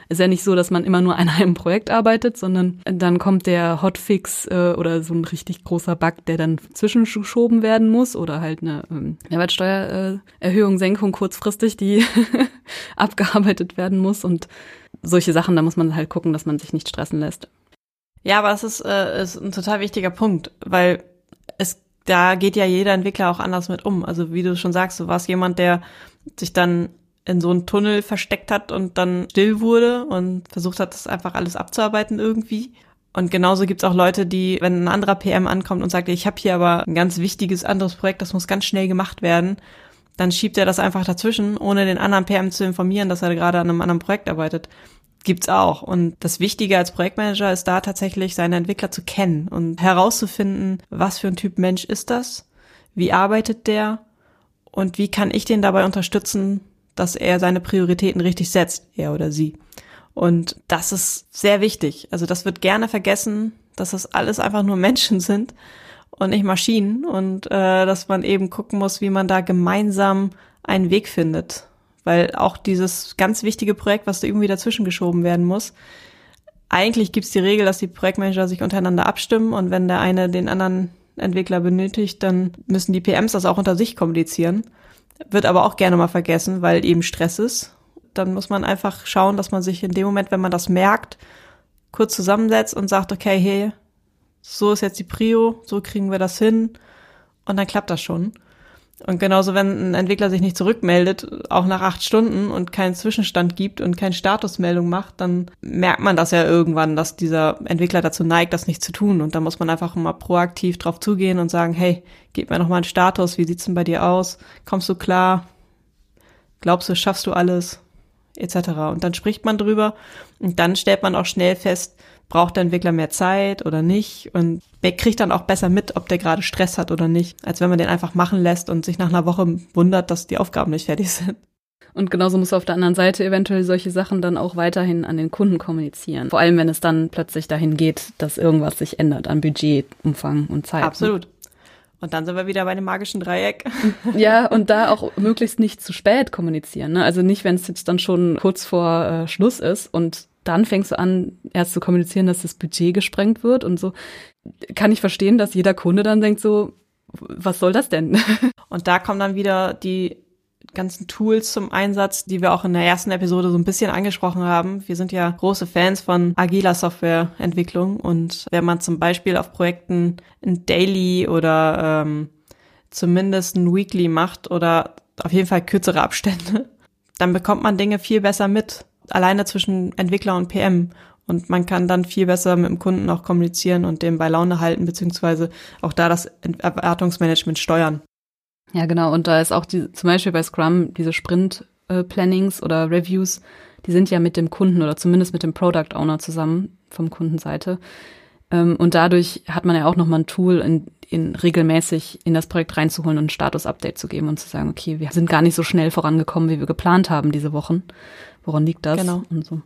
Speaker 2: Ist ja nicht so, dass man immer nur an einem Projekt arbeitet, sondern dann kommt der Hotfix äh, oder so ein richtig großer Bug, der dann zwischengeschoben werden muss oder halt eine ähm, Mehrwertsteuererhöhung, Senkung kurzfristig, die abgearbeitet werden muss und solche Sachen, da muss man halt gucken, dass man sich nicht stressen lässt.
Speaker 1: Ja, aber es ist, äh, ist ein total wichtiger Punkt, weil es da geht ja jeder Entwickler auch anders mit um. Also wie du schon sagst, du warst jemand, der sich dann in so einen Tunnel versteckt hat und dann still wurde und versucht hat, das einfach alles abzuarbeiten irgendwie. Und genauso gibt's auch Leute, die, wenn ein anderer PM ankommt und sagt, ich habe hier aber ein ganz wichtiges anderes Projekt, das muss ganz schnell gemacht werden, dann schiebt er das einfach dazwischen, ohne den anderen PM zu informieren, dass er gerade an einem anderen Projekt arbeitet gibt's auch. Und das Wichtige als Projektmanager ist da tatsächlich, seine Entwickler zu kennen und herauszufinden, was für ein Typ Mensch ist das, wie arbeitet der und wie kann ich den dabei unterstützen, dass er seine Prioritäten richtig setzt, er oder sie. Und das ist sehr wichtig. Also das wird gerne vergessen, dass das alles einfach nur Menschen sind und nicht Maschinen und äh, dass man eben gucken muss, wie man da gemeinsam einen Weg findet weil auch dieses ganz wichtige Projekt, was da irgendwie dazwischen geschoben werden muss, eigentlich gibt's die Regel, dass die Projektmanager sich untereinander abstimmen und wenn der eine den anderen Entwickler benötigt, dann müssen die PMs das auch unter sich kommunizieren. Wird aber auch gerne mal vergessen, weil eben Stress ist. Dann muss man einfach schauen, dass man sich in dem Moment, wenn man das merkt, kurz zusammensetzt und sagt, okay, hey, so ist jetzt die Prio, so kriegen wir das hin und dann klappt das schon. Und genauso, wenn ein Entwickler sich nicht zurückmeldet, auch nach acht Stunden und keinen Zwischenstand gibt und keine Statusmeldung macht, dann merkt man das ja irgendwann, dass dieser Entwickler dazu neigt, das nicht zu tun. Und da muss man einfach mal proaktiv drauf zugehen und sagen, hey, gib mir noch mal einen Status, wie sieht's denn bei dir aus? Kommst du klar? Glaubst du, schaffst du alles? Etc. Und dann spricht man drüber und dann stellt man auch schnell fest, braucht der Entwickler mehr Zeit oder nicht und wer kriegt dann auch besser mit, ob der gerade Stress hat oder nicht, als wenn man den einfach machen lässt und sich nach einer Woche wundert, dass die Aufgaben nicht fertig sind.
Speaker 2: Und genauso muss auf der anderen Seite eventuell solche Sachen dann auch weiterhin an den Kunden kommunizieren. Vor allem, wenn es dann plötzlich dahin geht, dass irgendwas sich ändert an Budget, Umfang und Zeit.
Speaker 1: Absolut. Und dann sind wir wieder bei dem magischen Dreieck.
Speaker 2: Ja, und da auch möglichst nicht zu spät kommunizieren. Ne? Also nicht, wenn es jetzt dann schon kurz vor äh, Schluss ist und dann fängst du an, erst zu kommunizieren, dass das Budget gesprengt wird und so. Kann ich verstehen, dass jeder Kunde dann denkt so, was soll das denn?
Speaker 1: Und da kommen dann wieder die ganzen Tools zum Einsatz, die wir auch in der ersten Episode so ein bisschen angesprochen haben. Wir sind ja große Fans von agiler Softwareentwicklung und wenn man zum Beispiel auf Projekten ein Daily oder ähm, zumindest ein Weekly macht oder auf jeden Fall kürzere Abstände, dann bekommt man Dinge viel besser mit alleine zwischen Entwickler und PM. Und man kann dann viel besser mit dem Kunden auch kommunizieren und dem bei Laune halten, beziehungsweise auch da das Erwartungsmanagement steuern.
Speaker 2: Ja, genau. Und da ist auch die, zum Beispiel bei Scrum diese Sprint-Plannings oder Reviews, die sind ja mit dem Kunden oder zumindest mit dem Product Owner zusammen vom Kundenseite. Ähm, und dadurch hat man ja auch nochmal ein Tool, in, in regelmäßig in das Projekt reinzuholen und ein Status-Update zu geben und zu sagen, okay, wir sind gar nicht so schnell vorangekommen, wie wir geplant haben diese Wochen. Woran liegt das?
Speaker 1: Genau. Und, so.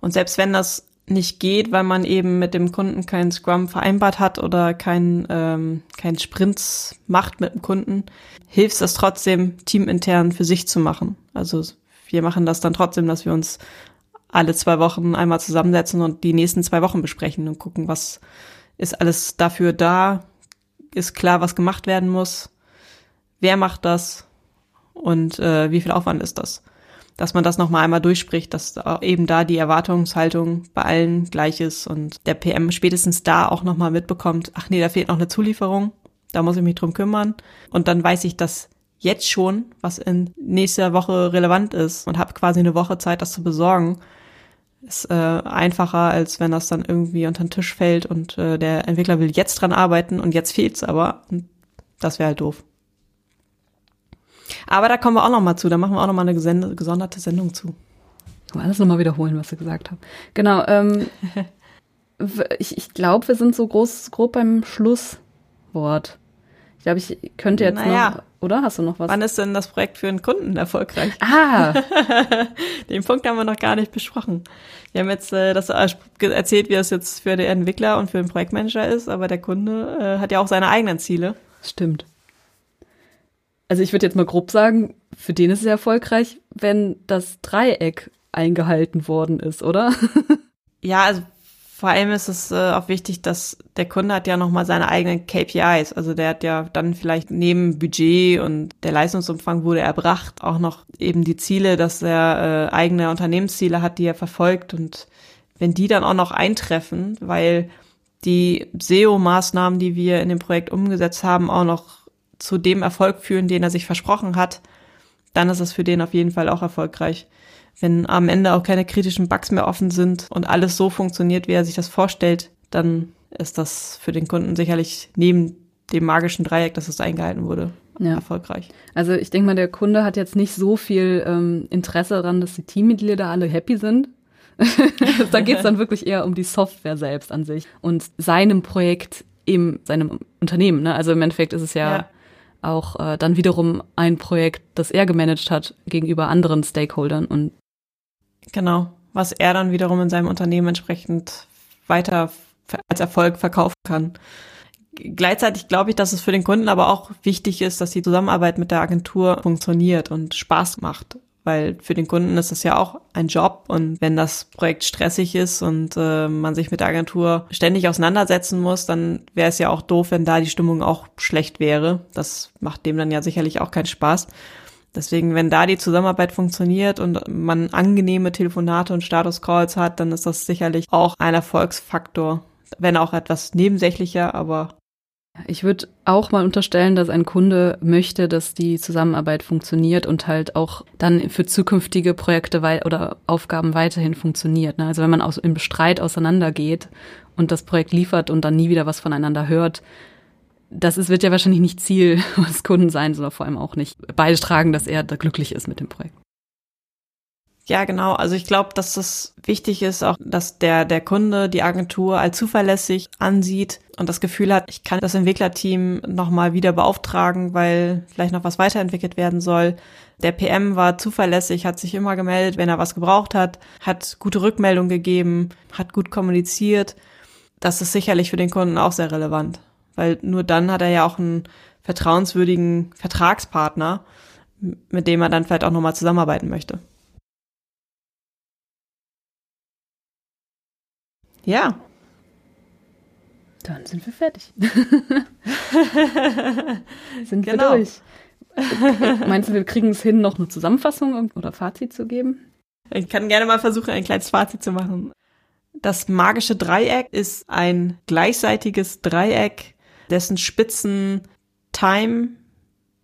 Speaker 1: und selbst wenn das nicht geht, weil man eben mit dem Kunden keinen Scrum vereinbart hat oder kein, ähm, kein Sprints macht mit dem Kunden, hilft es trotzdem, teamintern für sich zu machen. Also wir machen das dann trotzdem, dass wir uns alle zwei Wochen einmal zusammensetzen und die nächsten zwei Wochen besprechen und gucken, was ist alles dafür da, ist klar, was gemacht werden muss, wer macht das und äh, wie viel Aufwand ist das dass man das nochmal einmal durchspricht, dass eben da die Erwartungshaltung bei allen gleich ist und der PM spätestens da auch nochmal mitbekommt, ach nee, da fehlt noch eine Zulieferung, da muss ich mich drum kümmern. Und dann weiß ich das jetzt schon, was in nächster Woche relevant ist und habe quasi eine Woche Zeit, das zu besorgen. Ist äh, einfacher, als wenn das dann irgendwie unter den Tisch fällt und äh, der Entwickler will jetzt dran arbeiten und jetzt fehlt's aber. Und das wäre halt doof. Aber da kommen wir auch noch mal zu. Da machen wir auch noch mal eine gesonderte Sendung zu.
Speaker 2: Ich will alles noch mal wiederholen, was du gesagt hast. Genau. Ähm, ich ich glaube, wir sind so groß, grob beim Schlusswort. Ich glaube, ich könnte jetzt naja. noch, oder? Hast du noch was?
Speaker 1: Wann ist denn das Projekt für einen Kunden erfolgreich?
Speaker 2: Ah!
Speaker 1: Den Punkt haben wir noch gar nicht besprochen. Wir haben jetzt äh, das erzählt, wie das jetzt für den Entwickler und für den Projektmanager ist, aber der Kunde äh, hat ja auch seine eigenen Ziele.
Speaker 2: Stimmt. Also ich würde jetzt mal grob sagen, für den ist es erfolgreich, wenn das Dreieck eingehalten worden ist, oder?
Speaker 1: ja, also vor allem ist es äh, auch wichtig, dass der Kunde hat ja nochmal seine eigenen KPIs. Also der hat ja dann vielleicht neben Budget und der Leistungsumfang wurde erbracht auch noch eben die Ziele, dass er äh, eigene Unternehmensziele hat, die er verfolgt. Und wenn die dann auch noch eintreffen, weil die SEO-Maßnahmen, die wir in dem Projekt umgesetzt haben, auch noch zu dem Erfolg führen, den er sich versprochen hat, dann ist es für den auf jeden Fall auch erfolgreich wenn am Ende auch keine kritischen Bugs mehr offen sind und alles so funktioniert, wie er sich das vorstellt, dann ist das für den Kunden sicherlich neben dem magischen Dreieck, dass es eingehalten wurde, ja. erfolgreich.
Speaker 2: Also ich denke mal, der Kunde hat jetzt nicht so viel ähm, Interesse daran, dass die Teammitglieder alle happy sind. da geht es dann wirklich eher um die Software selbst an sich und seinem Projekt im seinem Unternehmen. Ne? Also im Endeffekt ist es ja, ja. Auch äh, dann wiederum ein Projekt, das er gemanagt hat gegenüber anderen Stakeholdern und
Speaker 1: Genau, was er dann wiederum in seinem Unternehmen entsprechend weiter als Erfolg verkaufen kann. Gleichzeitig glaube ich, dass es für den Kunden aber auch wichtig ist, dass die Zusammenarbeit mit der Agentur funktioniert und Spaß macht. Weil für den Kunden ist es ja auch ein Job und wenn das Projekt stressig ist und äh, man sich mit der Agentur ständig auseinandersetzen muss, dann wäre es ja auch doof, wenn da die Stimmung auch schlecht wäre. Das macht dem dann ja sicherlich auch keinen Spaß. Deswegen, wenn da die Zusammenarbeit funktioniert und man angenehme Telefonate und Status-Calls hat, dann ist das sicherlich auch ein Erfolgsfaktor. Wenn auch etwas nebensächlicher, aber
Speaker 2: ich würde auch mal unterstellen, dass ein Kunde möchte, dass die Zusammenarbeit funktioniert und halt auch dann für zukünftige Projekte oder Aufgaben weiterhin funktioniert. Ne? Also wenn man aus, im Streit auseinandergeht und das Projekt liefert und dann nie wieder was voneinander hört, das ist, wird ja wahrscheinlich nicht Ziel des Kunden sein, sondern vor allem auch nicht beitragen, dass er da glücklich ist mit dem Projekt.
Speaker 1: Ja, genau. Also ich glaube, dass es wichtig ist, auch, dass der, der Kunde die Agentur als zuverlässig ansieht und das Gefühl hat, ich kann das Entwicklerteam nochmal wieder beauftragen, weil vielleicht noch was weiterentwickelt werden soll. Der PM war zuverlässig, hat sich immer gemeldet, wenn er was gebraucht hat, hat gute Rückmeldung gegeben, hat gut kommuniziert. Das ist sicherlich für den Kunden auch sehr relevant weil nur dann hat er ja auch einen vertrauenswürdigen Vertragspartner, mit dem er dann vielleicht auch nochmal zusammenarbeiten möchte. Ja.
Speaker 2: Dann sind wir fertig. sind genau. wir durch. Meinst du, wir kriegen es hin, noch eine Zusammenfassung oder Fazit zu geben?
Speaker 1: Ich kann gerne mal versuchen, ein kleines Fazit zu machen. Das magische Dreieck ist ein gleichseitiges Dreieck dessen Spitzen Time,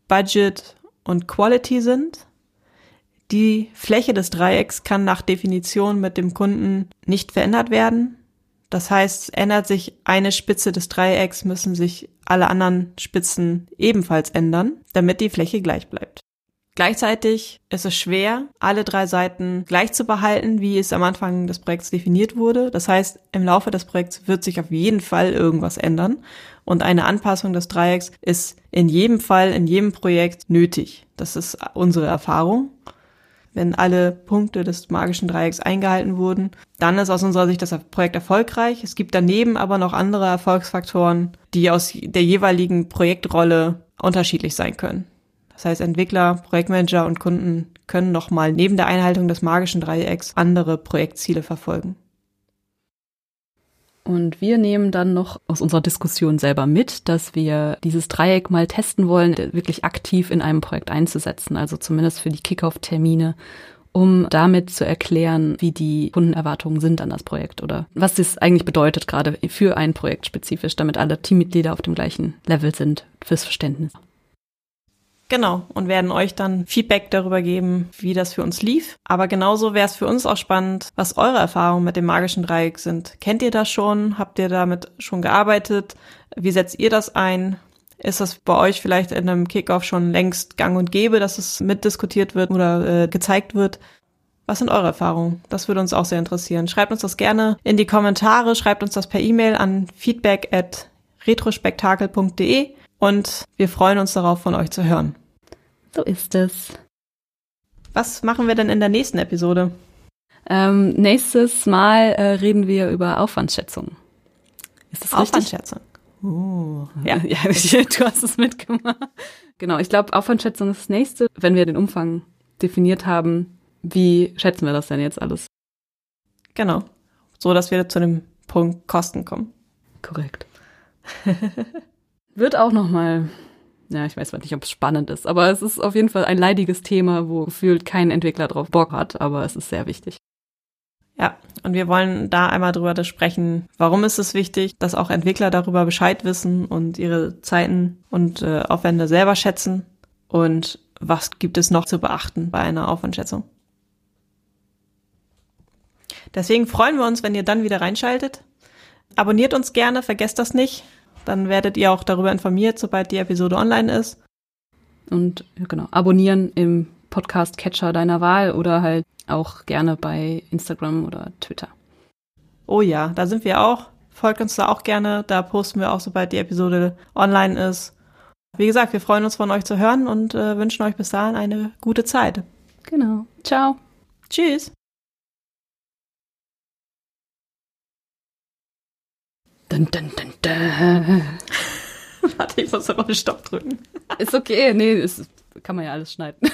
Speaker 1: Budget und Quality sind. Die Fläche des Dreiecks kann nach Definition mit dem Kunden nicht verändert werden. Das heißt, ändert sich eine Spitze des Dreiecks, müssen sich alle anderen Spitzen ebenfalls ändern, damit die Fläche gleich bleibt. Gleichzeitig ist es schwer, alle drei Seiten gleich zu behalten, wie es am Anfang des Projekts definiert wurde. Das heißt, im Laufe des Projekts wird sich auf jeden Fall irgendwas ändern. Und eine Anpassung des Dreiecks ist in jedem Fall, in jedem Projekt nötig. Das ist unsere Erfahrung. Wenn alle Punkte des magischen Dreiecks eingehalten wurden, dann ist aus unserer Sicht das Projekt erfolgreich. Es gibt daneben aber noch andere Erfolgsfaktoren, die aus der jeweiligen Projektrolle unterschiedlich sein können. Das heißt, Entwickler, Projektmanager und Kunden können nochmal neben der Einhaltung des magischen Dreiecks andere Projektziele verfolgen.
Speaker 2: Und wir nehmen dann noch aus unserer Diskussion selber mit, dass wir dieses Dreieck mal testen wollen, wirklich aktiv in einem Projekt einzusetzen, also zumindest für die Kickoff-Termine, um damit zu erklären, wie die Kundenerwartungen sind an das Projekt oder was das eigentlich bedeutet, gerade für ein Projekt spezifisch, damit alle Teammitglieder auf dem gleichen Level sind fürs Verständnis.
Speaker 1: Genau, und werden euch dann Feedback darüber geben, wie das für uns lief. Aber genauso wäre es für uns auch spannend, was eure Erfahrungen mit dem magischen Dreieck sind. Kennt ihr das schon? Habt ihr damit schon gearbeitet? Wie setzt ihr das ein? Ist das bei euch vielleicht in einem Kickoff schon längst gang und gäbe, dass es mitdiskutiert wird oder äh, gezeigt wird? Was sind eure Erfahrungen? Das würde uns auch sehr interessieren. Schreibt uns das gerne in die Kommentare, schreibt uns das per E-Mail an feedback at retrospektakel.de und wir freuen uns darauf, von euch zu hören.
Speaker 2: So ist es.
Speaker 1: Was machen wir denn in der nächsten Episode?
Speaker 2: Ähm, nächstes Mal äh, reden wir über Aufwandschätzung.
Speaker 1: Ist das Aufwandschätzung?
Speaker 2: Oh. Ja, ja du hast es mitgemacht. Genau, ich glaube, Aufwandschätzung ist das nächste. Wenn wir den Umfang definiert haben, wie schätzen wir das denn jetzt alles?
Speaker 1: Genau. So, dass wir zu dem Punkt Kosten kommen.
Speaker 2: Korrekt. Wird auch nochmal, ja, ich weiß nicht, ob es spannend ist, aber es ist auf jeden Fall ein leidiges Thema, wo gefühlt kein Entwickler drauf Bock hat, aber es ist sehr wichtig.
Speaker 1: Ja, und wir wollen da einmal drüber sprechen, warum ist es wichtig, dass auch Entwickler darüber Bescheid wissen und ihre Zeiten und äh, Aufwände selber schätzen und was gibt es noch zu beachten bei einer Aufwandschätzung. Deswegen freuen wir uns, wenn ihr dann wieder reinschaltet. Abonniert uns gerne, vergesst das nicht. Dann werdet ihr auch darüber informiert, sobald die Episode online ist.
Speaker 2: Und genau, abonnieren im Podcast-Catcher deiner Wahl oder halt auch gerne bei Instagram oder Twitter.
Speaker 1: Oh ja, da sind wir auch. Folgt uns da auch gerne. Da posten wir auch, sobald die Episode online ist. Wie gesagt, wir freuen uns von euch zu hören und äh, wünschen euch bis dahin eine gute Zeit.
Speaker 2: Genau. Ciao.
Speaker 1: Tschüss.
Speaker 2: Dun, dun, dun, dun.
Speaker 1: Warte, ich muss aber Stopp drücken.
Speaker 2: Ist okay, nee, ist, kann man ja alles schneiden.